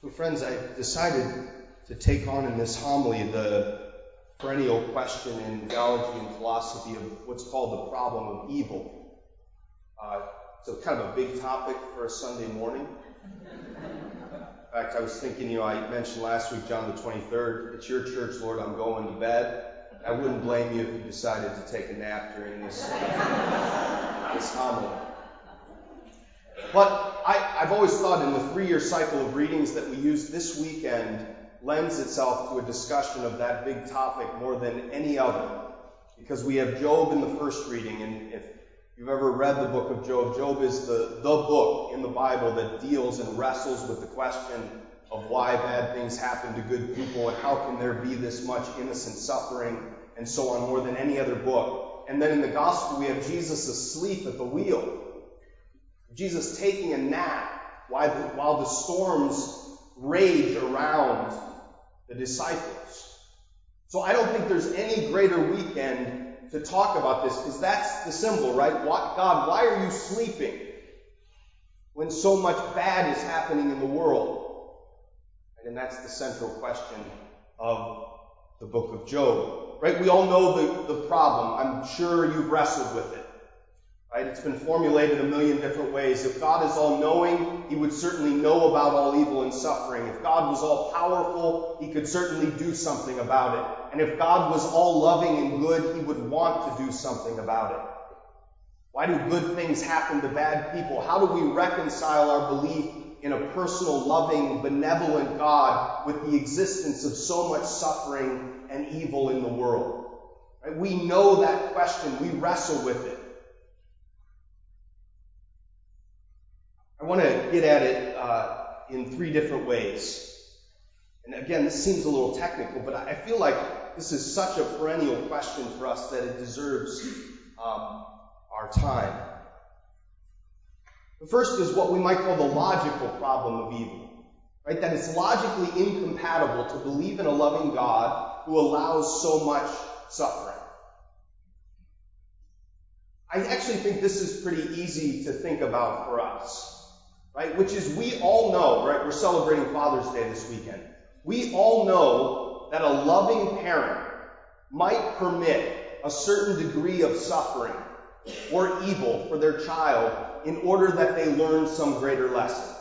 So, friends, I decided to take on in this homily the perennial question in theology and philosophy of what's called the problem of evil. Uh, so, kind of a big topic for a Sunday morning. In fact, I was thinking, you know, I mentioned last week, John the 23rd, it's your church, Lord, I'm going to bed. I wouldn't blame you if you decided to take a nap during this, this homily. But I, have always thought in the three-year cycle of readings that we use this weekend lends itself to a discussion of that big topic more than any other. Because we have Job in the first reading, and if you've ever read the book of Job, Job is the, the book in the Bible that deals and wrestles with the question of why bad things happen to good people and how can there be this much innocent suffering and so on more than any other book. And then in the gospel we have Jesus asleep at the wheel. Jesus taking a nap while the, storms rage around the disciples. So I don't think there's any greater weekend to talk about this because that's the symbol, right? God, why are you sleeping when so much bad is happening in the world? And that's the central question of the book of Job. Right? We all know the, the problem. I'm sure you've wrestled with it. Right? It's been formulated a million different ways. If God is all knowing, He would certainly know about all evil and suffering. If God was all powerful, He could certainly do something about it. And if God was all loving and good, He would want to do something about it. Why do good things happen to bad people? How do we reconcile our belief in a personal, loving, benevolent God with the existence of so much suffering and evil in the world? Right? We know that question. We wrestle with it. I want to get at it uh, in three different ways. And again, this seems a little technical, but I feel like this is such a perennial question for us that it deserves um, our time. The first is what we might call the logical problem of evil. Right? That it's logically incompatible to believe in a loving God who allows so much suffering. I actually think this is pretty easy to think about for us right? Which is we all know, right? We're celebrating Father's Day this weekend. We all know that a loving parent might permit a certain degree of suffering or evil for their child in order that they learn some greater lesson.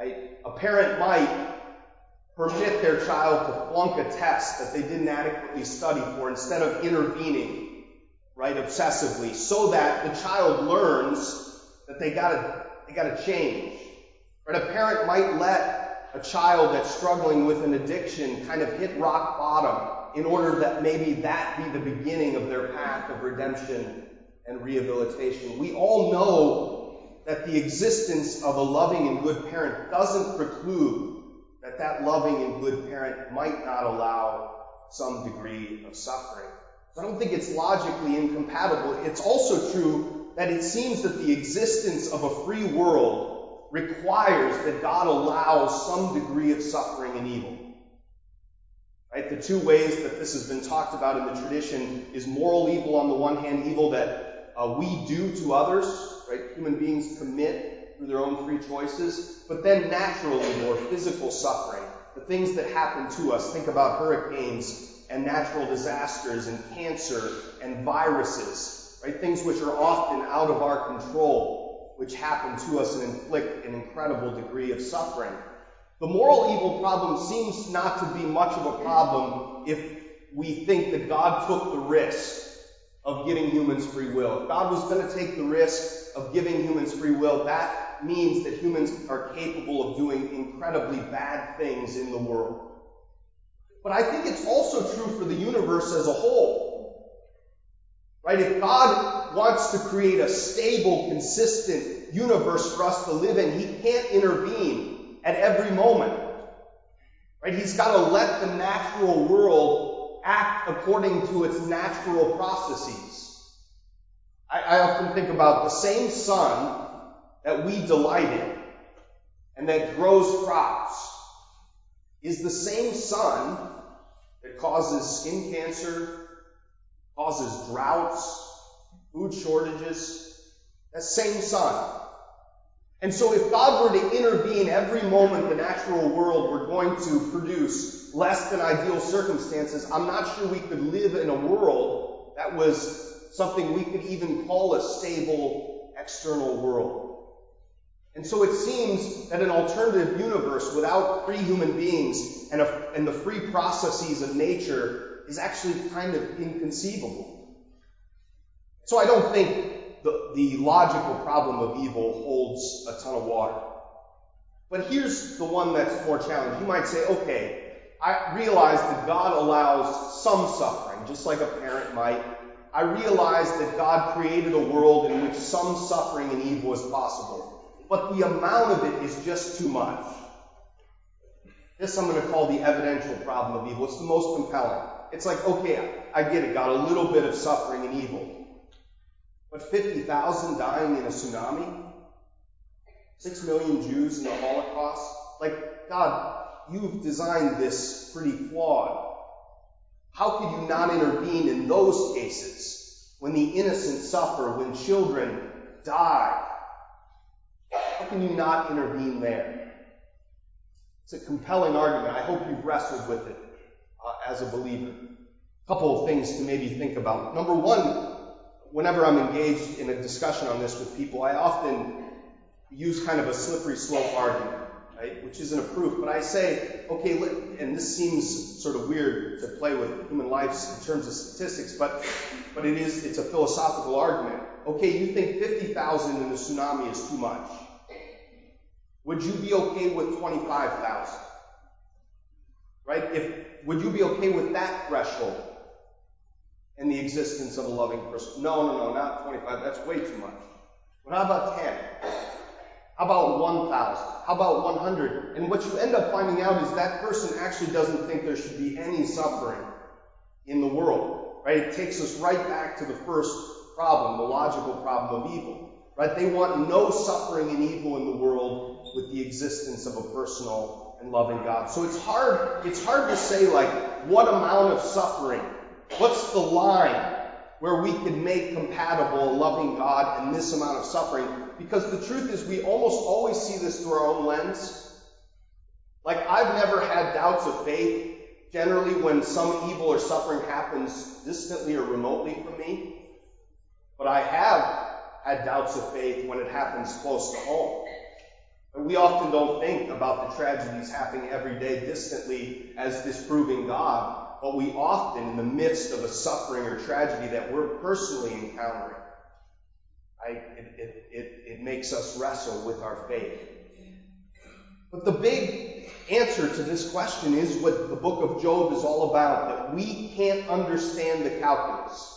Right? A parent might permit their child to flunk a test that they didn't adequately study for instead of intervening, right, obsessively, so that the child learns that they gotta, they gotta change. Right? A parent might let a child that's struggling with an addiction kind of hit rock bottom in order that maybe that be the beginning of their path of redemption and rehabilitation. We all know that the existence of a loving and good parent doesn't preclude that that loving and good parent might not allow some degree of suffering. I don't think it's logically incompatible. It's also true that it seems that the existence of a free world requires that God allows some degree of suffering and evil. Right? The two ways that this has been talked about in the tradition is moral evil on the one hand, evil that uh, we do to others, right? Human beings commit through their own free choices, but then natural evil or physical suffering, the things that happen to us. Think about hurricanes and natural disasters and cancer and viruses right? Things which are often out of our control, which happen to us and inflict an incredible degree of suffering. The moral evil problem seems not to be much of a problem if we think that God took the risk of giving humans free will. If God was going to take the risk of giving humans free will, that means that humans are capable of doing incredibly bad things in the world. But I think it's also true for the universe as a whole. Right? If God wants to create a stable, consistent universe for us to live in, He can't intervene at every moment. Right? He's got to let the natural world act according to its natural processes. I, I often think about the same sun that we delight in and that grows crops is the same sun that causes skin cancer, causes droughts, food shortages, that same sun. And so if God were to intervene every moment the natural world were going to produce less than ideal circumstances, I'm not sure we could live in a world that was something we could even call a stable external world. And so it seems that an alternative universe without free human beings and, a, and the free processes of nature is actually kind of inconceivable. So I don't think the, the logical problem of evil holds a ton of water. But here's the one that's more challenging. You might say, okay, I realize that God allows some suffering, just like a parent might. I realize that God created a world in which some suffering and evil is possible. But the amount of it is just too much. This I'm going to call the evidential problem of evil. It's the most compelling. It's like, okay, I get it, God, a little bit of suffering and evil. But 50,000 dying in a tsunami? Six million Jews in the Holocaust? Like, God, you've designed this pretty flawed. How could you not intervene in those cases when the innocent suffer, when children die? How can you not intervene there? It's a compelling argument. I hope you've wrestled with it as a believer. A couple of things to maybe think about. Number one, whenever I'm engaged in a discussion on this with people, I often use kind of a slippery slope argument, right? Which isn't a proof, but I say, okay, and this seems sort of weird to play with human lives in terms of statistics, but, but it is, it's a philosophical argument. Okay, you think 50,000 in a tsunami is too much. Would you be okay with 25,000? Right? If, would you be okay with that threshold? in the existence of a loving person. No, no, no, not 25. That's way too much. But how about 10? How about 1,000? How about 100? And what you end up finding out is that person actually doesn't think there should be any suffering in the world. Right? It takes us right back to the first problem, the logical problem of evil. Right? They want no suffering and evil in the world with the existence of a personal and loving God. So it's hard, it's hard to say like what amount of suffering What's the line where we can make compatible loving God and this amount of suffering? Because the truth is we almost always see this through our own lens. Like I've never had doubts of faith generally when some evil or suffering happens distantly or remotely from me. But I have had doubts of faith when it happens close to home. We often don't think about the tragedies happening every day distantly as disproving God but we often, in the midst of a suffering or tragedy that we're personally encountering, it, it, it, it makes us wrestle with our faith. But the big answer to this question is what the book of Job is all about, that we can't understand the calculus.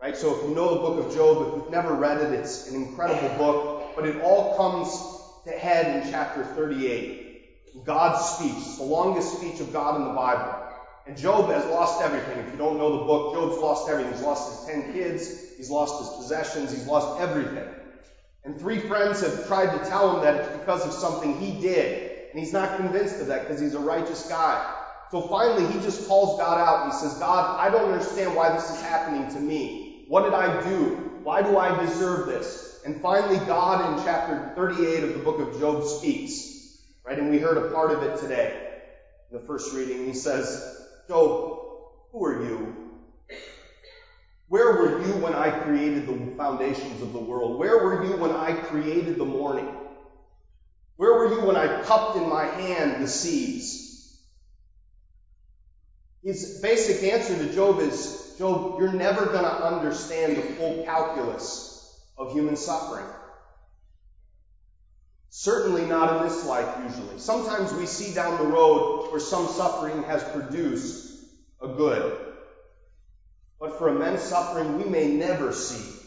Right? So if you know the book of Job, if you've never read it, it's an incredible book, but it all comes to head in chapter 38. God's speech. The longest speech of God in the Bible. And Job has lost everything. If you don't know the book, Job's lost everything. He's lost his ten kids. He's lost his possessions. He's lost everything. And three friends have tried to tell him that it's because of something he did. And he's not convinced of that because he's a righteous guy. So finally, he just calls God out he says, God, I don't understand why this is happening to me. What did I do? Why do I deserve this? And finally, God in chapter 38 of the book of Job speaks. Right? And we heard a part of it today in the first reading. He says, so, who are you? Where were you when I created the foundations of the world? Where were you when I created the morning? Where were you when I cupped in my hand the seas? His basic answer to Job is, Job, you're never going to understand the full calculus of human suffering. Certainly not in this life usually. Sometimes we see down the road where some suffering has produced a good. But for immense suffering we may never see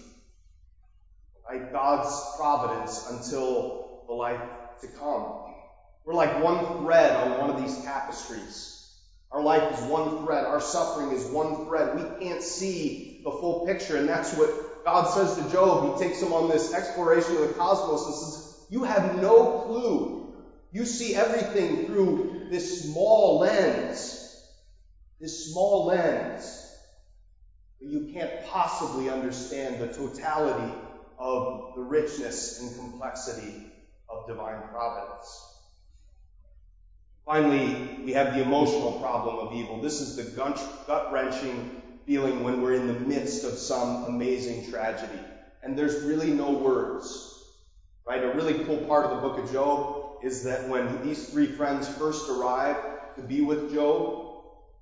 right, God's providence until the life to come. We're like one thread on one of these tapestries. Our life is one thread. Our suffering is one thread. We can't see the full picture. And that's what God says to Job. He takes him on this exploration of the cosmos and says, you have no clue. You see everything through this small lens. This small lens. But you can't possibly understand the totality of the richness and complexity of divine providence. Finally, we have the emotional problem of evil. This is the gut wrenching feeling when we're in the midst of some amazing tragedy. And there's really no words. Right? A really cool part of the book of Job is that when these three friends first arrive to be with Job,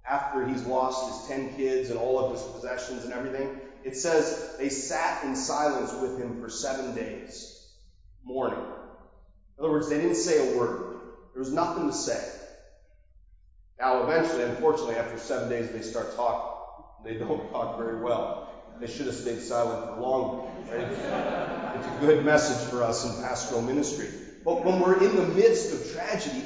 after he's lost his ten kids and all of his possessions and everything, it says they sat in silence with him for seven days, mourning. In other words, they didn't say a word. There was nothing to say. Now, eventually, unfortunately, after seven days, they start talking. They don't talk very well. They should have stayed silent for longer. Right? It's a good message for us in pastoral ministry. But when we're in the midst of tragedy,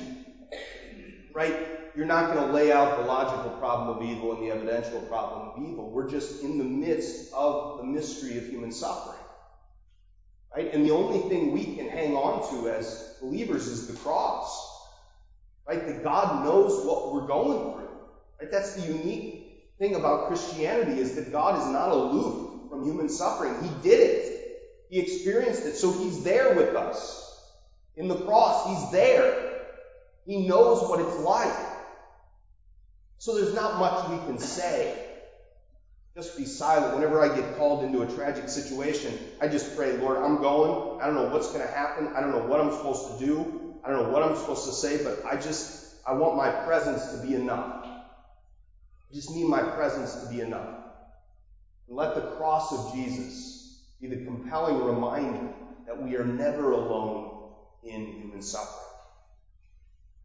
right, you're not going to lay out the logical problem of evil and the evidential problem of evil. We're just in the midst of the mystery of human suffering. Right? And the only thing we can hang on to as believers is the cross. Right? That God knows what we're going through. Right? That's the unique thing about Christianity is that God is not aloof from human suffering. He did it. He experienced it. So he's there with us. In the cross, he's there. He knows what it's like. So there's not much we can say. Just be silent. Whenever I get called into a tragic situation, I just pray, Lord, I'm going. I don't know what's going to happen. I don't know what I'm supposed to do. I don't know what I'm supposed to say, but I just, I want my presence to be enough. I just need my presence to be enough. And let the cross of Jesus be the compelling reminder that we are never alone in human suffering.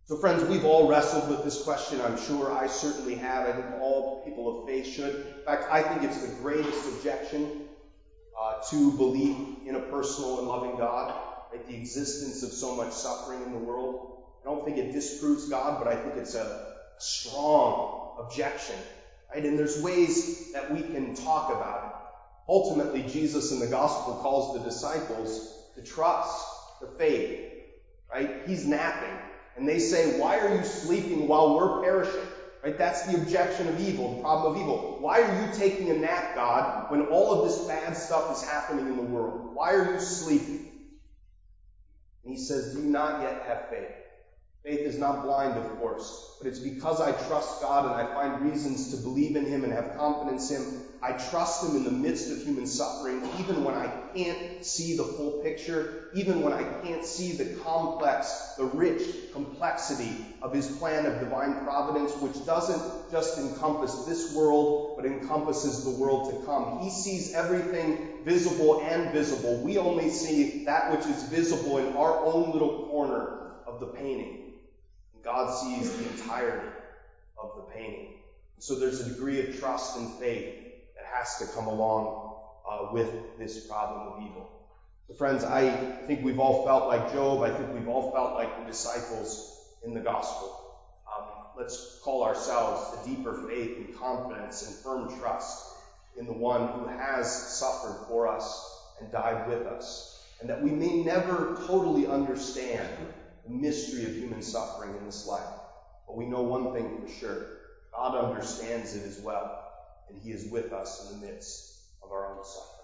So friends, we've all wrestled with this question, I'm sure. I certainly have. I think all people of faith should. In fact, I think it's the greatest objection uh, to belief in a personal and loving God, The existence of so much suffering in the world. I don't think it disproves God, but I think it's a strong objection. Right? And there's ways that we can talk about it. Ultimately, Jesus in the gospel calls the disciples to trust, the faith. Right? He's napping. And they say, why are you sleeping while we're perishing? Right? That's the objection of evil, the problem of evil. Why are you taking a nap, God, when all of this bad stuff is happening in the world? Why are you sleeping? And he says, do not yet have faith? Faith is not blind, of course, but it's because I trust God and I find reasons to believe in Him and have confidence in Him. I trust Him in the midst of human suffering, even when I can't see the full picture, even when I can't see the complex, the rich complexity of His plan of divine providence, which doesn't just encompass this world, but encompasses the world to come. He sees everything visible and visible. We only see that which is visible in our own little corner of the painting. God sees the entirety of the painting. So there's a degree of trust and faith that has to come along uh, with this problem of evil. So friends, I think we've all felt like Job. I think we've all felt like the disciples in the gospel. Um, let's call ourselves a deeper faith and confidence and firm trust in the one who has suffered for us and died with us. And that we may never totally understand the mystery of human suffering in this life. But we know one thing for sure. God understands it as well, and He is with us in the midst of our own suffering.